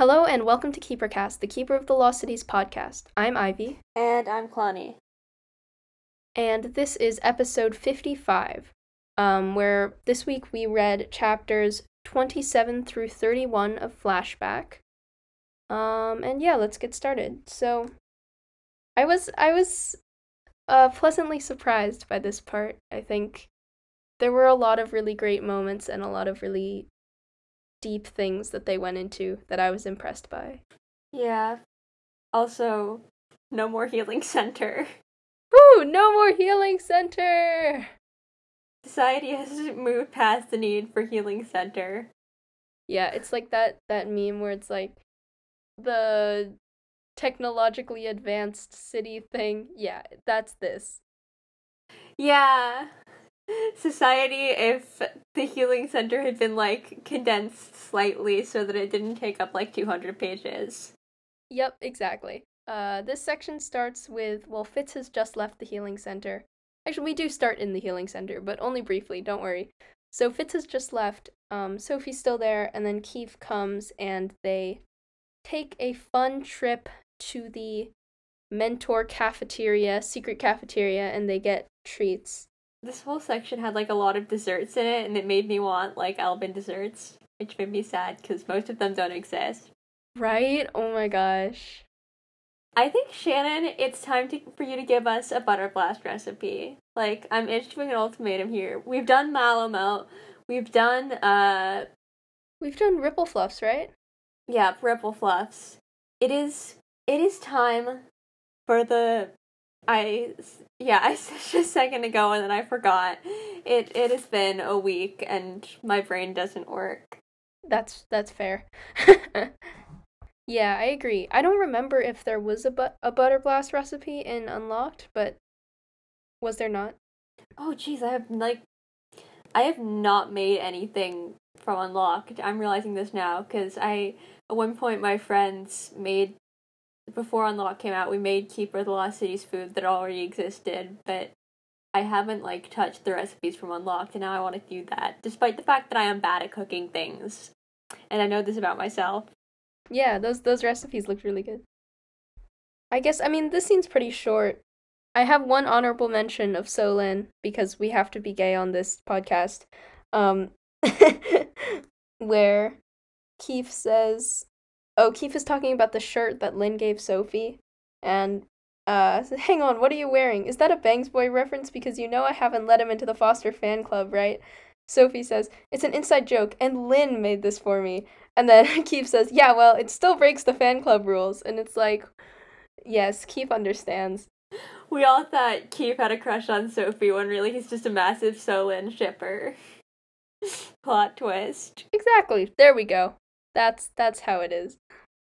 Hello and welcome to KeeperCast, the Keeper of the Lost Cities podcast. I'm Ivy, And I'm Clonny. and this is episode 55, um, where this week we read chapters 27 through 31 of Flashback. Um, and yeah, let's get started. So, I was I was uh, pleasantly surprised by this part. I think there were a lot of really great moments and a lot of really deep things that they went into that I was impressed by. Yeah. Also, no more healing center. Woo! No more healing center. Society has moved past the need for healing center. Yeah, it's like that that meme where it's like the technologically advanced city thing. Yeah, that's this. Yeah. Society, if the healing center had been like condensed slightly so that it didn't take up like 200 pages. Yep, exactly. Uh, this section starts with well, Fitz has just left the healing center. Actually, we do start in the healing center, but only briefly. Don't worry. So Fitz has just left. Um, Sophie's still there, and then Keefe comes, and they take a fun trip to the mentor cafeteria, secret cafeteria, and they get treats. This whole section had like a lot of desserts in it, and it made me want like Albin desserts, which made me sad because most of them don't exist. Right? Oh my gosh. I think Shannon, it's time to, for you to give us a butter blast recipe. Like I'm issuing an ultimatum here. We've done mallow melt. We've done uh We've done ripple fluffs, right? yeah ripple fluffs. It is it is time for the I yeah I said just a second ago and then I forgot. It it has been a week and my brain doesn't work. That's that's fair. yeah, I agree. I don't remember if there was a but a butter blast recipe in Unlocked, but was there not? Oh jeez, I have like I have not made anything from Unlocked. I'm realizing this now because I at one point my friends made before Unlock came out, we made Keeper the Lost City's food that already existed, but I haven't like touched the recipes from Unlocked, and now I want to do that, despite the fact that I am bad at cooking things, and I know this about myself. Yeah, those those recipes looked really good. I guess I mean this scene's pretty short. I have one honorable mention of Solin because we have to be gay on this podcast. Um where Keefe says Oh, Keefe is talking about the shirt that Linh gave Sophie and uh hang on, what are you wearing? Is that a Bangs Boy reference because you know I haven't let him into the Foster fan club, right? Sophie says, "It's an inside joke and Linh made this for me." And then Keefe says, "Yeah, well, it still breaks the fan club rules." And it's like, yes, Keefe understands. We all thought Keefe had a crush on Sophie when really he's just a massive Solin shipper. Plot twist. Exactly. There we go. That's that's how it is.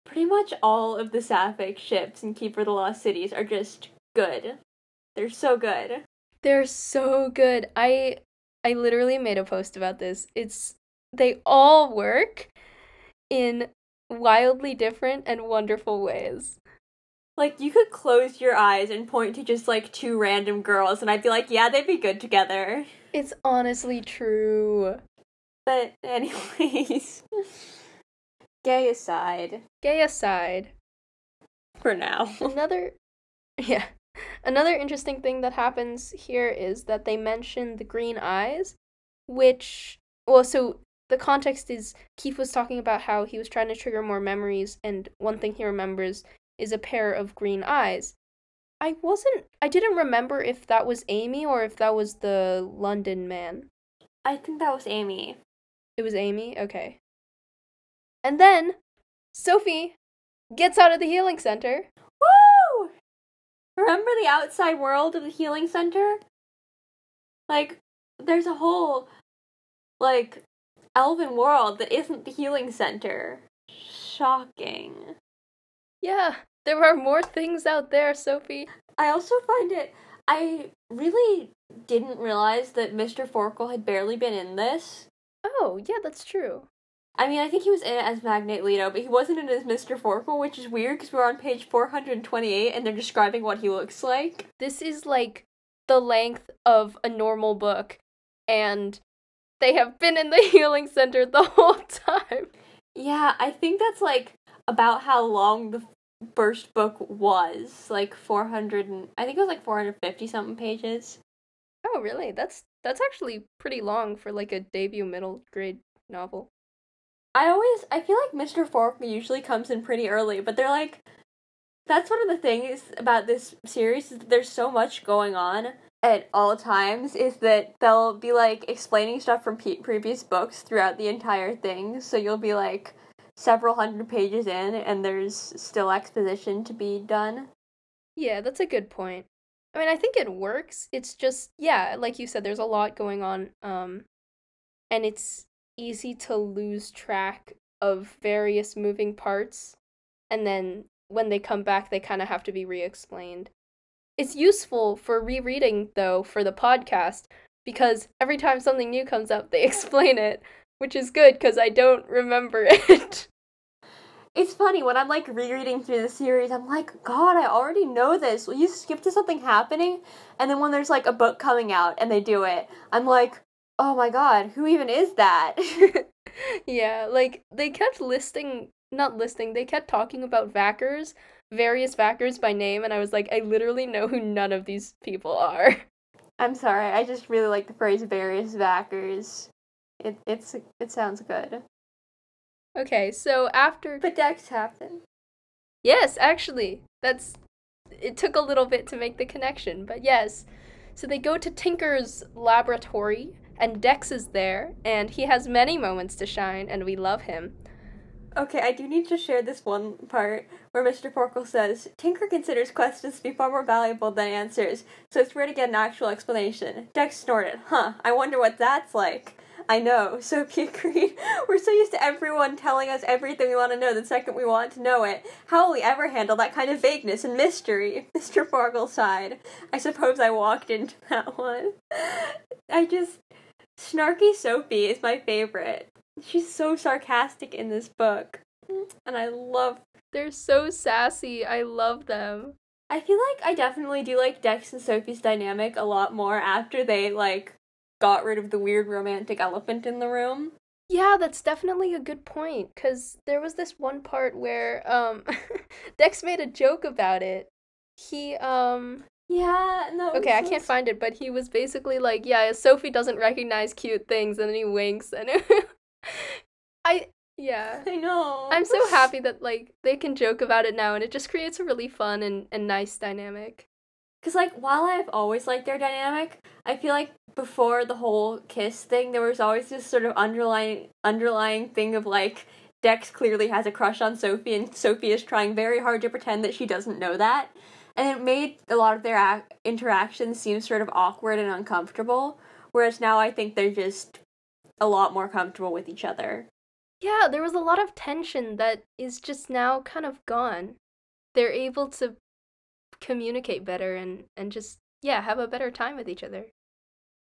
Pretty much all of the Sapphic ships in Keeper of the Lost Cities are just good. They're so good. They're so good. I I literally made a post about this. It's they all work in wildly different and wonderful ways. Like, you could close your eyes and point to just like two random girls, and I'd be like, yeah, they'd be good together. It's honestly true. But, anyways. Gay aside, Gay aside, for now. another yeah. Another interesting thing that happens here is that they mention the green eyes which well so the context is keefe was talking about how he was trying to trigger more memories and one thing he remembers is a pair of green eyes. I wasn't i didn't remember if that was amy or if that was the london man. I think that was Amy. it was amy? Okay and then sophie gets out of the healing center Woo! Remember the outside world of the healing center? Like, there's a whole, like, elven world that isn't the healing center. Shocking. Yeah, there are more things out there, Sophie. I also find it. I really didn't realize that Mr. Forkle had barely been in this. Oh, yeah, that's true. I mean, I think he was in it as Magnate Leto, but he wasn't in it as Mr. Forkle, which is weird because we're on page 428 and they're describing what he looks like. This is like the length of a normal book, and they have been in the healing center the whole time. Yeah, I think that's like about how long the first book was, like 400 and I think it was like 450 something pages. Oh, really? That's that's actually pretty long for like a debut middle grade novel. I always I feel like Mr. Fork usually comes in pretty early, but they're like that's one of the things about this series is that there's so much going on at all times is that they'll be like explaining stuff from pe- previous books throughout the entire thing so you'll be like several hundred pages in and there's still exposition to be done Yeah, that's a good point. I mean, I think it works. It's just yeah, like you said there's a lot going on um and it's easy to lose track of various moving parts and then when they come back they kind of have to be re-explained. It's useful for rereading though for the podcast because every time something new comes up they explain it, which is good cuz I don't remember it. it's funny when i'm like rereading through the series i'm like god i already know this will you skip to something happening and then when there's like a book coming out and they do it i'm like oh my god who even is that yeah, like they kept listing, not listing, they kept talking about Vackers, various Vackers by name, and I was like, I literally know who none of these people are. i'm sorry i just really like the phrase various Vackers it it's it sounds good Okay, so after. but dex happened Yes, actually, that's. It took a little bit to make the connection, but yes. So they go to Tinker's laboratory, and Dex is there, and he has many moments to shine, and we love him. Okay, I do need to share this one part where Mr. Forkle says, Tinker considers questions to be far more valuable than answers, so it's rare to get an actual explanation. Dex snorted, huh, I wonder what that's like. I know, Sophie agreed. We're so used to everyone telling us everything we want to know the second we want to know it. How will we ever handle that kind of vagueness and mystery? Mr. Forkle sighed. I suppose I walked into that one. I just. Snarky Sophie is my favorite. She's so sarcastic in this book. And I love They're so sassy. I love them. I feel like I definitely do like Dex and Sophie's dynamic a lot more after they like got rid of the weird romantic elephant in the room. Yeah, that's definitely a good point cuz there was this one part where um Dex made a joke about it. He um Yeah, no. okay, I can't find it, but he was basically like, yeah, Sophie doesn't recognize cute things and then he winks and I yeah. I know. I'm so happy that like they can joke about it now and it just creates a really fun and, and nice dynamic. Cause like while I've always liked their dynamic, I feel like before the whole kiss thing, there was always this sort of underlying underlying thing of like Dex clearly has a crush on Sophie, and Sophie is trying very hard to pretend that she doesn't know that, and it made a lot of their ac- interactions seem sort of awkward and uncomfortable. Whereas now I think they're just a lot more comfortable with each other. Yeah, there was a lot of tension that is just now kind of gone. They're able to communicate better and and just yeah, have a better time with each other.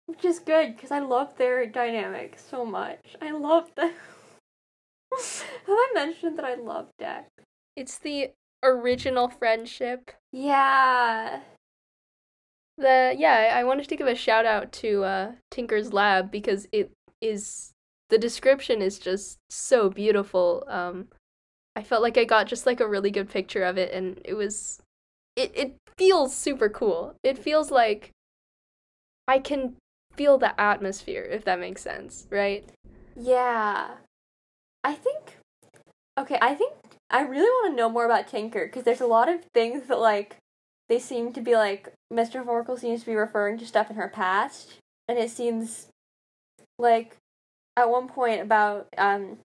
Which is good because I love their dynamic so much. I love them. Have I mentioned that I love Dex? It's the original friendship. Yeah. The yeah, I wanted to give a shout out to uh Tinker's Lab because it is the description is just so beautiful. Um I felt like I got just like a really good picture of it and it was it it feels super cool. It feels like I can feel the atmosphere if that makes sense, right? Yeah. I think. Okay, I think I really want to know more about Tinker because there's a lot of things that, like, they seem to be like. Mr. Forkle seems to be referring to stuff in her past, and it seems like at one point about, um,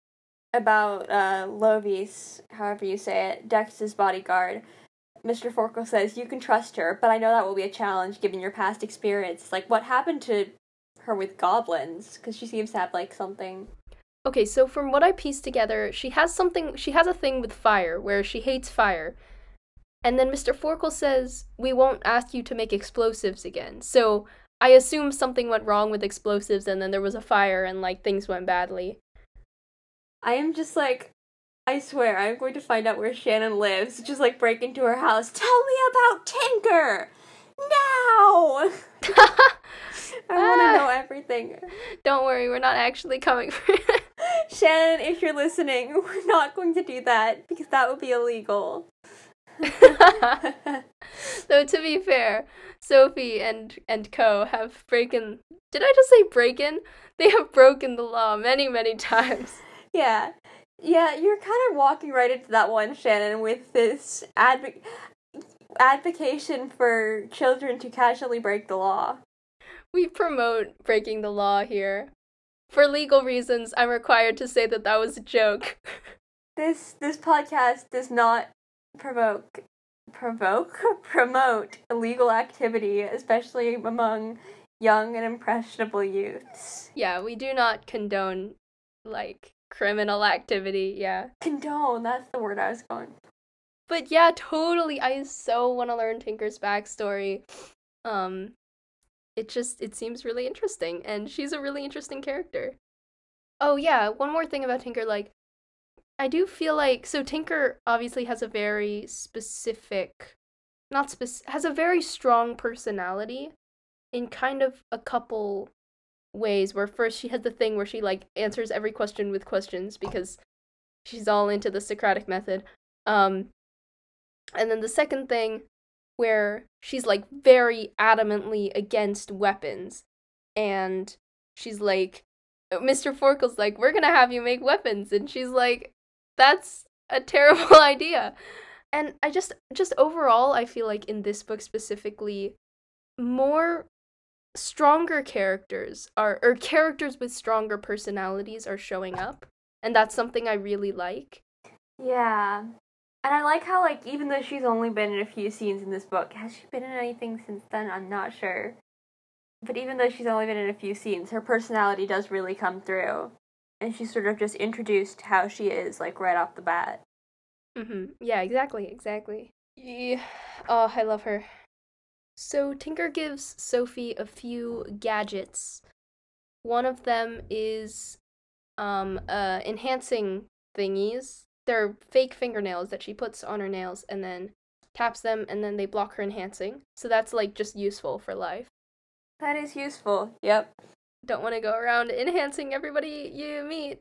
about, uh, Lovis, however you say it, Dex's bodyguard. Mr. Forkle says, You can trust her, but I know that will be a challenge given your past experience. Like, what happened to her with goblins? Because she seems to have, like, something. Okay, so from what I pieced together, she has something she has a thing with fire where she hates fire. And then Mr. Forkle says, "We won't ask you to make explosives again." So, I assume something went wrong with explosives and then there was a fire and like things went badly. I am just like, I swear, I'm going to find out where Shannon lives. Just like break into her house. Tell me about Tinker! Now! I want to know everything. Don't worry, we're not actually coming for Shannon, if you're listening, we're not going to do that because that would be illegal. Though to be fair, Sophie and and Co have broken. Did I just say breaking? They have broken the law many many times. Yeah, yeah, you're kind of walking right into that one, Shannon, with this adv- advocation for children to casually break the law. We promote breaking the law here. For legal reasons, I'm required to say that that was a joke. This this podcast does not provoke provoke promote illegal activity, especially among young and impressionable youths. Yeah, we do not condone like criminal activity, yeah. Condone, that's the word I was going. But yeah, totally. I so want to learn Tinker's backstory. Um it just it seems really interesting and she's a really interesting character. Oh yeah, one more thing about Tinker like I do feel like so Tinker obviously has a very specific not spec- has a very strong personality in kind of a couple ways where first she has the thing where she like answers every question with questions because she's all into the Socratic method. Um and then the second thing where she's like very adamantly against weapons and she's like Mr. Forkle's like we're going to have you make weapons and she's like that's a terrible idea. And I just just overall I feel like in this book specifically more stronger characters are or characters with stronger personalities are showing up and that's something I really like. Yeah. And I like how like even though she's only been in a few scenes in this book, has she been in anything since then? I'm not sure. But even though she's only been in a few scenes, her personality does really come through and she's sort of just introduced how she is like right off the bat. Mhm. Yeah, exactly, exactly. Yeah. Oh, I love her. So Tinker gives Sophie a few gadgets. One of them is um uh enhancing thingies. They're fake fingernails that she puts on her nails and then taps them and then they block her enhancing. So that's like just useful for life. That is useful. Yep don't want to go around enhancing everybody you meet.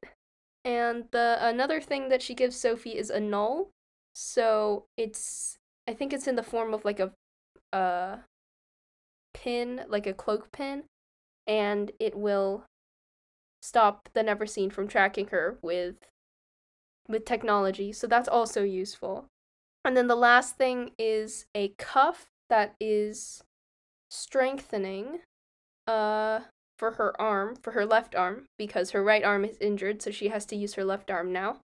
And the another thing that she gives Sophie is a null. So it's I think it's in the form of like a uh pin, like a cloak pin, and it will stop the Neverseen from tracking her with with technology. So that's also useful. And then the last thing is a cuff that is strengthening. Uh for her arm, for her left arm, because her right arm is injured, so she has to use her left arm now.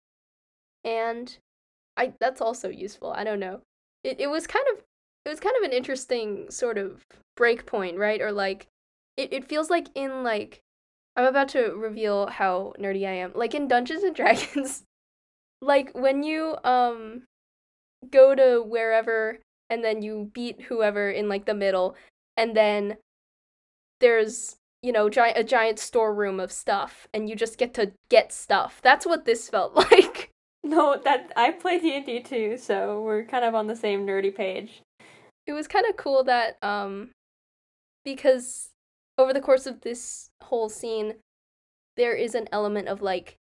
And I that's also useful. I don't know. It it was kind of it was kind of an interesting sort of break point, right? Or like it, it feels like in like I'm about to reveal how nerdy I am. Like in Dungeons and Dragons, like when you um go to wherever and then you beat whoever in like the middle and then there's you know, gi- a giant storeroom of stuff, and you just get to get stuff. That's what this felt like. No, that I play D and D too, so we're kind of on the same nerdy page. It was kind of cool that, um, because over the course of this whole scene, there is an element of like,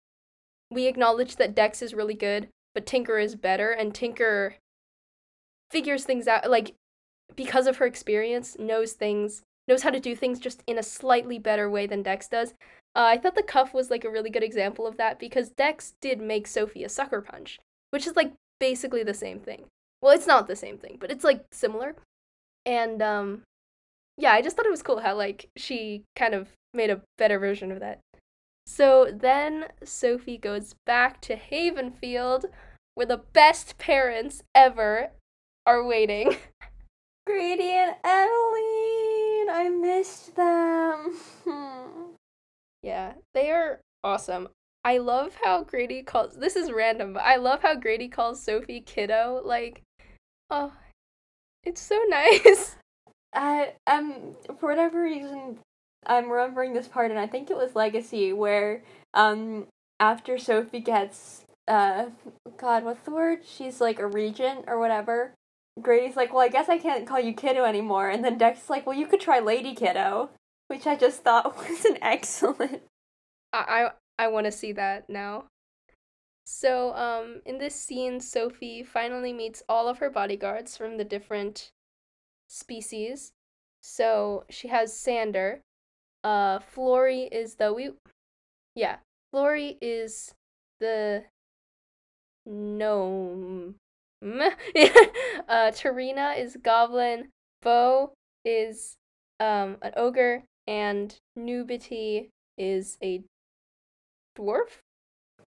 we acknowledge that Dex is really good, but Tinker is better, and Tinker figures things out, like, because of her experience, knows things knows how to do things just in a slightly better way than Dex does. Uh, I thought the cuff was like a really good example of that because Dex did make Sophie a sucker punch, which is like basically the same thing. Well, it's not the same thing, but it's like similar. And um yeah, I just thought it was cool how like she kind of made a better version of that. So then Sophie goes back to Havenfield where the best parents ever are waiting. Grady and Edaline, I missed them. yeah, they are awesome. I love how Grady calls this is random, but I love how Grady calls Sophie kiddo. Like, oh, it's so nice. I um for whatever reason I'm remembering this part, and I think it was Legacy where um after Sophie gets uh God what's the word? She's like a regent or whatever. Grady's like, well, I guess I can't call you Kiddo anymore. And then Dex like, well, you could try Lady Kiddo, which I just thought was an excellent. I I want to see that now. So, um, in this scene, Sophie finally meets all of her bodyguards from the different species. So she has Sandor. Uh, Flori is the we, yeah, Flori is the gnome. uh, Tarina is goblin. Bo is um an ogre, and Nubiti is a dwarf.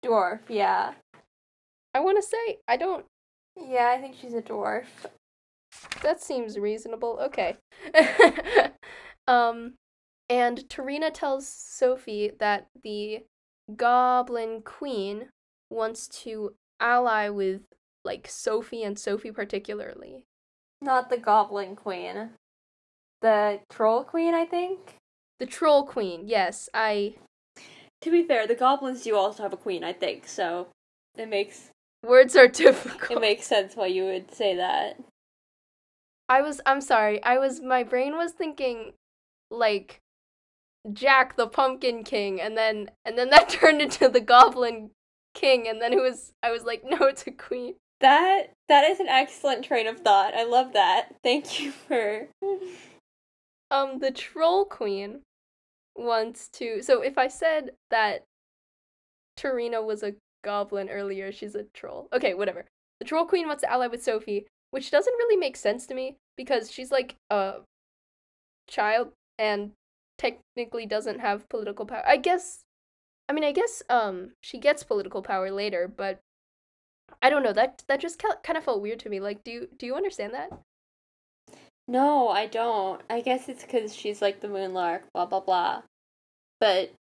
Dwarf, yeah. I want to say I don't. Yeah, I think she's a dwarf. That seems reasonable. Okay. um, and Tarina tells Sophie that the Goblin Queen wants to ally with like Sophie and Sophie particularly. Not the Goblin Queen. The Troll Queen, I think. The Troll Queen. Yes, I To be fair, the goblins do also have a queen, I think, so it makes words are difficult. it makes sense why you would say that. I was I'm sorry. I was my brain was thinking like Jack the Pumpkin King and then and then that turned into the Goblin King and then it was I was like no it's a queen. That that is an excellent train of thought. I love that. Thank you for Um the Troll Queen wants to so if I said that Tarina was a goblin earlier, she's a troll. Okay, whatever. The Troll Queen wants to ally with Sophie, which doesn't really make sense to me because she's like a child and technically doesn't have political power. I guess I mean, I guess um she gets political power later, but I don't know. That that just kind of felt weird to me. Like, do you do you understand that? No, I don't. I guess it's because she's like the Moonlark, blah blah blah. But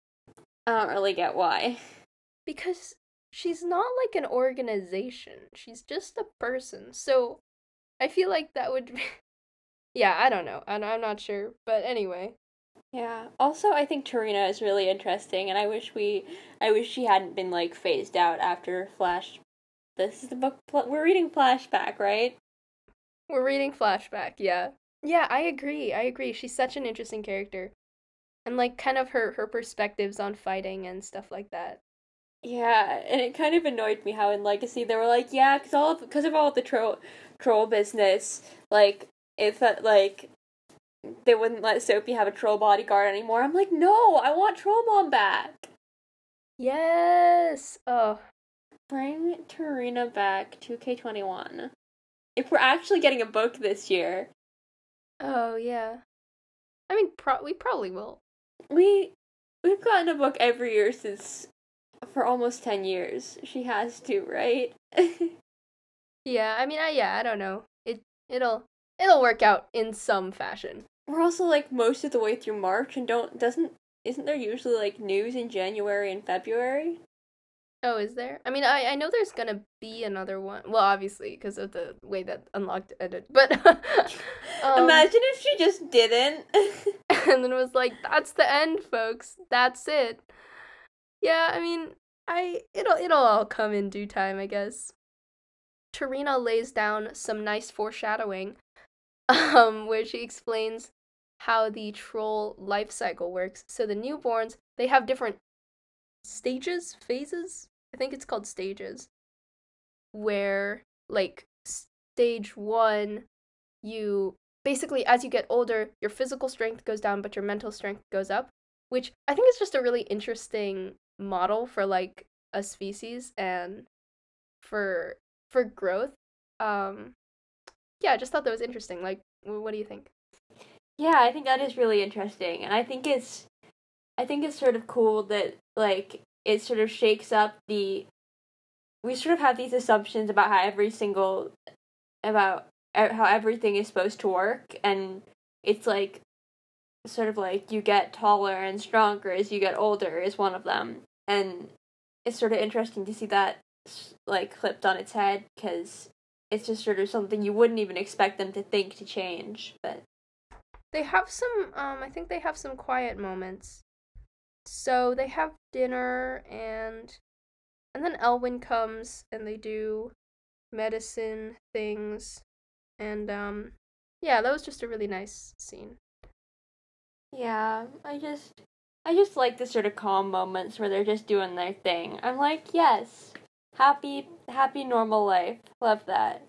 I don't really get why. Because she's not like an organization. She's just a person. So I feel like that would be... Yeah, I don't know. I'm I'm not sure, but anyway. Yeah. Also, I think Tarina is really interesting, and I wish we, I wish she hadn't been like phased out after Flash. This is the book we're reading flashback, right? We're reading flashback. Yeah. Yeah, I agree. I agree. She's such an interesting character, and like kind of her her perspectives on fighting and stuff like that. Yeah, and it kind of annoyed me how in Legacy they were like, yeah, because all because of, of all the troll troll business, like if uh, like they wouldn't let Sophie have a troll bodyguard anymore. I'm like, no, I want Troll Mom back. Yes. Oh. Bring Tarina back to K21. If we're actually getting a book this year. Oh yeah. I mean, pro- we probably will. We we've gotten a book every year since for almost 10 years. She has to, right? yeah, I mean, I, yeah, I don't know. It it'll it'll work out in some fashion. We're also like most of the way through March and don't doesn't isn't there usually like news in January and February? Oh, is there? I mean, I I know there's gonna be another one. Well, obviously because of the way that Unlocked ended. But um, imagine if she just didn't, and then was like, "That's the end, folks. That's it." Yeah, I mean, I it'll it'll all come in due time, I guess. Tarina lays down some nice foreshadowing, um, where she explains how the troll life cycle works. So the newborns, they have different stages, phases. I think it's called stages. Where like stage 1 you basically as you get older, your physical strength goes down but your mental strength goes up, which I think is just a really interesting model for like a species and for for growth. Um yeah, I just thought that was interesting. Like what do you think? Yeah, I think that is really interesting. And I think it's I think it's sort of cool that like it sort of shakes up the we sort of have these assumptions about how every single about how everything is supposed to work and it's like sort of like you get taller and stronger as you get older is one of them and it's sort of interesting to see that like flipped on its head because it's just sort of something you wouldn't even expect them to think to change but. They have some um i think they have some quiet moments. So they have dinner and and then elwin comes and they do medicine things and um yeah that was just a really nice scene. Yeah i just I just like the sort of calm moments where they're just doing their thing. I'm like, yes, happy, happy normal life. Love that.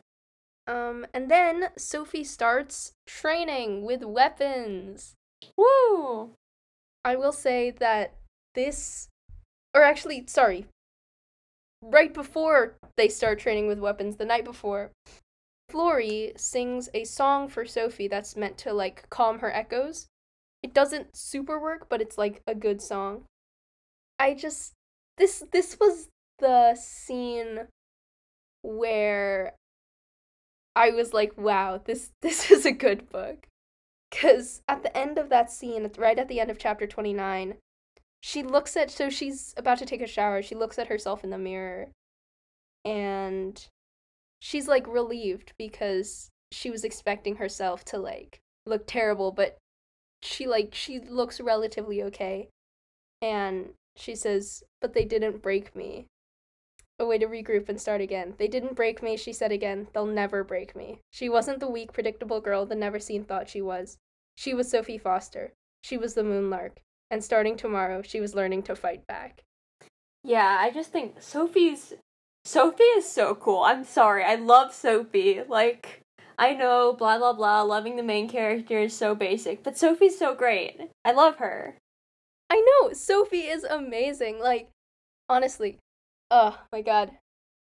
Um, and then Sophie starts training with weapons. Woo! I will say that this, or actually, sorry, right before they start training with weapons, the night before, Flori sings a song for Sophie that's meant to like calm her echoes. It doesn't super work, but it's like a good song. I just this this was the scene where I was like, wow, this this is a good book. Cuz at the end of that scene, right at the end of chapter 29, she looks at so she's about to take a shower. She looks at herself in the mirror and she's like relieved because she was expecting herself to like look terrible, but she like she looks relatively okay. And she says, "But they didn't break me." A way to regroup and start again. They didn't break me, she said again. They'll never break me. She wasn't the weak, predictable girl the Neverseen thought she was. She was Sophie Foster. She was the Moonlark. And starting tomorrow, she was learning to fight back. Yeah, I just think Sophie's Sophie is so cool. I'm sorry. I love Sophie. Like I know blah blah blah loving the main character is so basic, but Sophie's so great. I love her. I know, Sophie is amazing. Like honestly. Oh my god.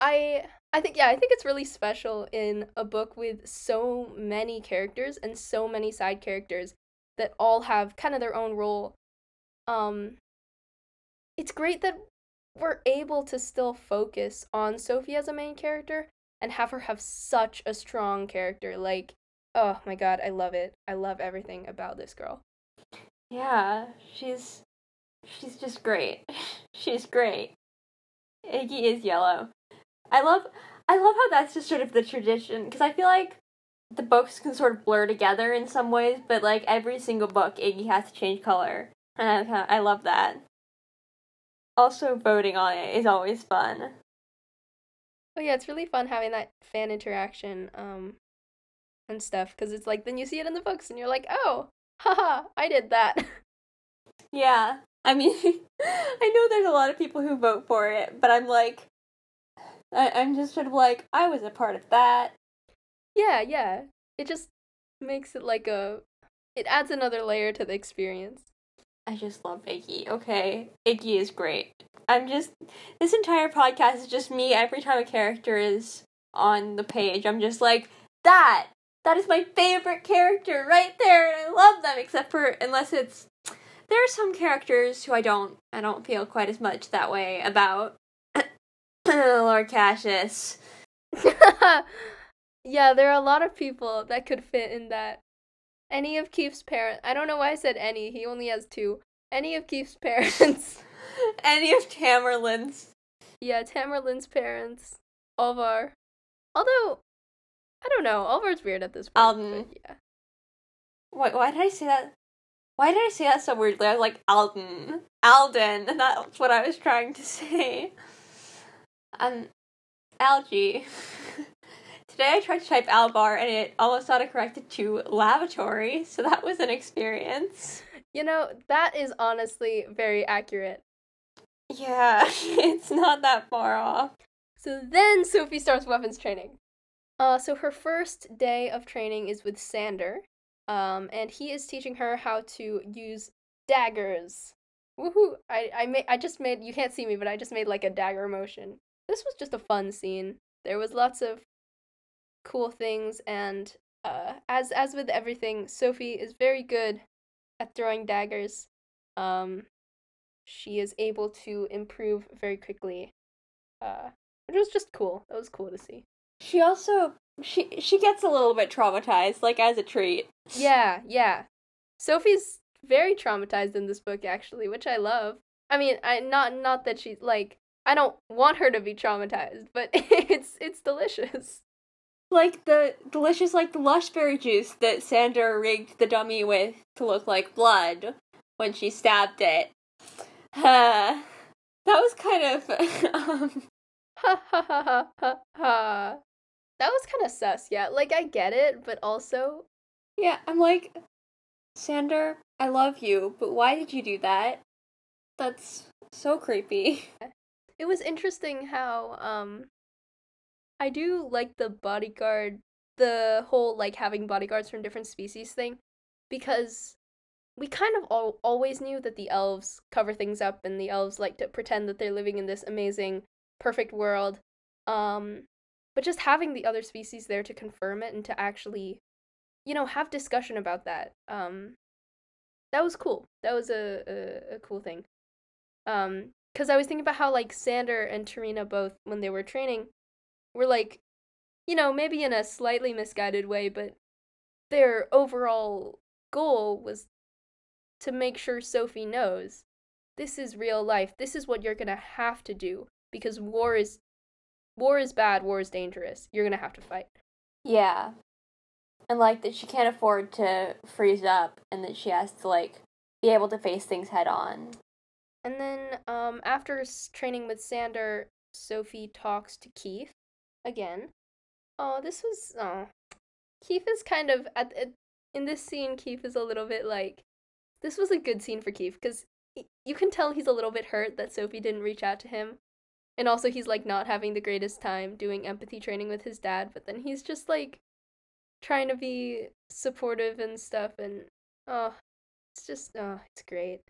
I I think yeah, I think it's really special in a book with so many characters and so many side characters that all have kind of their own role um it's great that we're able to still focus on Sophie as a main character and have her have such a strong character. Like, oh my god, I love it. I love everything about this girl. Yeah, she's she's just great. she's great. Iggy is yellow. I love I love how that's just sort of the tradition because I feel like the books can sort of blur together in some ways, but like every single book, Iggy has to change color. And I, I love that. Also, voting on it is always fun. Oh yeah, it's really fun having that fan interaction um and stuff because it's like then you see it in the books and you're like, "Oh, haha, I did that." Yeah. I mean, I know there's a lot of people who vote for it, but I'm like I- I'm just sort of like I was a part of that. Yeah, yeah. It just makes it like a it adds another layer to the experience. I just love Iggy. Okay, Iggy is great. I'm just this entire podcast is just me. Every time a character is on the page, I'm just like that. That is my favorite character right there, and I love them. Except for unless it's there are some characters who I don't I don't feel quite as much that way about. Lord Cassius. yeah, there are a lot of people that could fit in that. Any of Keefe's parents. I don't know why I said any. He only has two. Any of Keefe's parents. Any of Tamerlane's. yeah, Tamerlane's parents. Alvar. Although, I don't know. Alvar's weird at this point. But yeah. Wait, why did I say that? Why did I say that so weirdly? I was like Alden, Alden, and that's what I was trying to say. Um, algae. Today I tried to type Alvar and it almost autocorrected to lavatory, so that was an experience. You know, that is honestly very accurate. Yeah, it's not that far off. So then Sophie starts weapons training. Uh, so her first day of training is with Sandor, um, and he is teaching her how to use daggers. Woohoo! I I made I just made you can't see me, but I just made like a dagger motion. This was just a fun scene. There was lots of cool things, and uh, as as with everything, Sophie is very good at throwing daggers. Um, she is able to improve very quickly. Uh, which was just cool. That was cool to see. She also she she gets a little bit traumatized, like as a treat. Yeah, yeah. Sophie's very traumatized in this book actually, which I love. I mean, I not not that she's like I don't want her to be traumatized, but it's it's delicious. Like the delicious like the lush berry juice that Sandor rigged the dummy with to look like blood when she stabbed it. Uh, that was kind of um Ha ha ha ha ha ha. That was kind of sus, yeah. Like I get it, but also Yeah, I'm like, Sandor, I love you, but why did you do that? That's so creepy. It was interesting how um I do like the bodyguard the whole like having bodyguards from different species thing because we kind of all, always knew that the elves cover things up and the elves like to pretend that they're living in this amazing perfect world um but just having the other species there to confirm it and to actually you know have discussion about that um that was cool. That was a a, a cool thing. Um because i was thinking about how like sandor and tarina both when they were training were like you know maybe in a slightly misguided way but their overall goal was to make sure sophie knows this is real life. This is what you're gonna have to do because war is war is bad war is dangerous you're gonna have to fight Yeah. And like that she can't afford to freeze up and that she has to like be able to face things head on. And then um, after training with Sandor, Sophie talks to Keefe again. Oh, this was oh, Keefe is kind of at, at in this scene. Keefe is a little bit like this was a good scene for Keefe because you can tell he's a little bit hurt that Sophie didn't reach out to him, and also he's like not having the greatest time doing empathy training with his dad. But then he's just like trying to be supportive and stuff, and oh, it's just oh, it's great.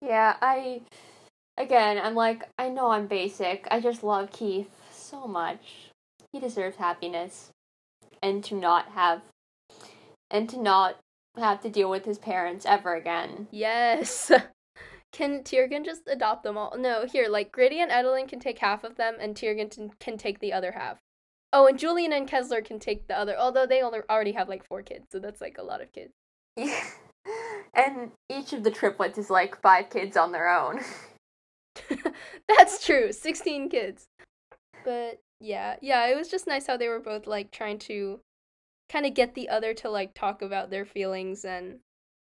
Yeah, I again, I'm like I know I'm basic. I just love Keefe so much. He deserves happiness and to not have and to not have to deal with his parents ever again. Yes. Can Tiergan just adopt them all? No, here, like Grady and Edaline can take half of them, and Tiergan t- can take the other half. Oh, and Juline and Kesler can take the other. Although they already have like four kids, so that's like a lot of kids. and each of the triplets is like five kids on their own. that's true, sixteen kids. But yeah, yeah, it was just nice how they were both like trying to kind of get the other to like talk about their feelings and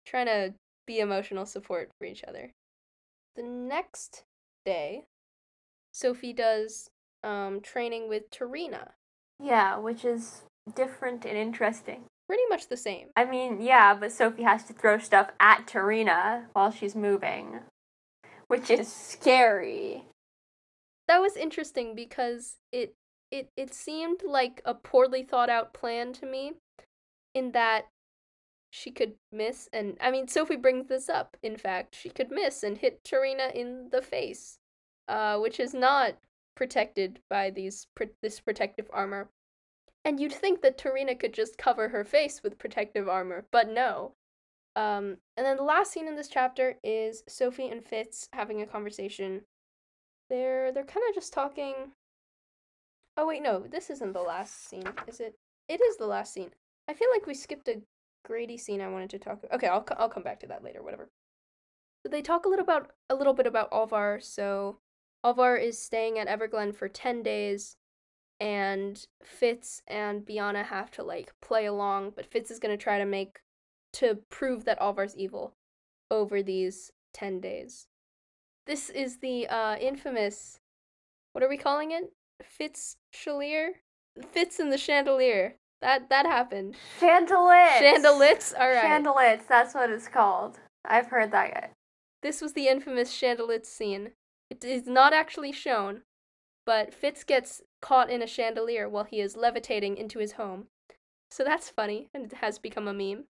trying to be emotional support for each other. The next day, Sophie does um, training with Tarina. Yeah, which is different and interesting. Pretty much the same. I mean, yeah, but Sophie has to throw stuff at Tarina while she's moving, which is scary. That was interesting because it it it seemed like a poorly thought out plan to me in that she could miss and I mean Sophie brings this up in fact she could miss and hit Tarina in the face uh which is not protected by these pr- this protective armor and you'd think that Tarina could just cover her face with protective armor but no um and then the last scene in this chapter is Sophie and Fitz having a conversation they're they're kind of just talking Oh wait, no, this isn't the last scene, is it? It is the last scene. I feel like we skipped a Grady scene I wanted to talk. Okay, I'll I'll come back to that later. Whatever. So they talk a little about a little bit about Alvar. So Alvar is staying at Everglen for ten days, and Fitz and Biana have to like play along. But Fitz is gonna try to make to prove that Alvar's evil over these ten days. This is the uh, infamous. What are we calling it? Fitz Chalier? Fitz in the chandelier. That that happened. Chandelits. Chandelits? Alright. Chandelits. that's what it's called. I've heard that. this was the infamous chandelits scene. It is not actually shown, but Fitz gets caught in a chandelier while he is levitating into his home. So that's funny, and it has become a meme.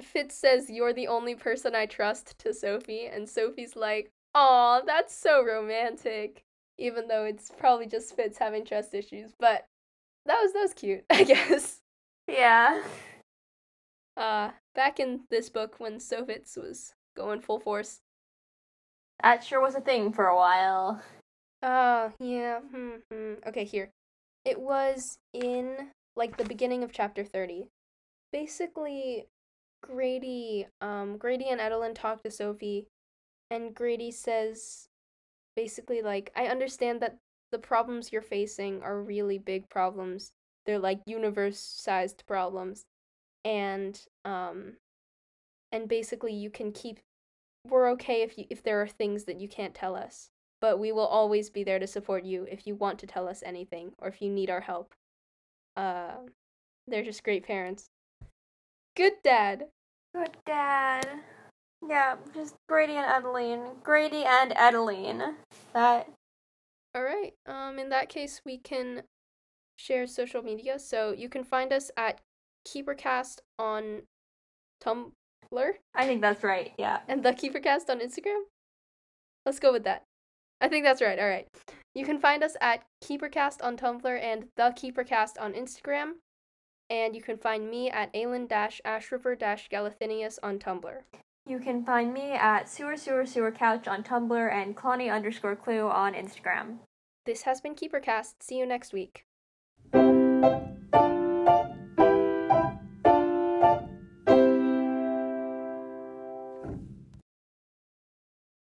Fitz says, You're the only person I trust to Sophie, and Sophie's like, Aw, that's so romantic. Even though it's probably just Fitz having trust issues, but that was that was cute, I guess. Yeah. Uh back in this book when Sophitz was going full force. That sure was a thing for a while. Uh yeah, hmm, hmm. Okay, here. It was in like the beginning of chapter 30. Basically Grady um Grady and Edaline talk to Sophie and Grady says basically like I understand that the problems you're facing are really big problems. They're like universe-sized problems. And um and basically you can keep we're okay if you if there are things that you can't tell us but we will always be there to support you if you want to tell us anything or if you need our help uh they're just great parents good dad Good dad. Yeah, just Grady and Edaline. Grady and Edaline. That. All right. Um, in that case, we can share social media. So you can find us at KeeperCast on Tumblr I think that's right. Yeah. and the KeeperCast on Instagram. Let's go with that. I think that's right. All right. You can find us at KeeperCast on Tumblr and the KeeperCast on Instagram. And you can find me at Aelin Ashryver Galathynius on Tumblr. You can find me at sewer sewer sewer couch on Tumblr and Clonny underscore clue on Instagram. This has been KeeperCast. See you next week. Música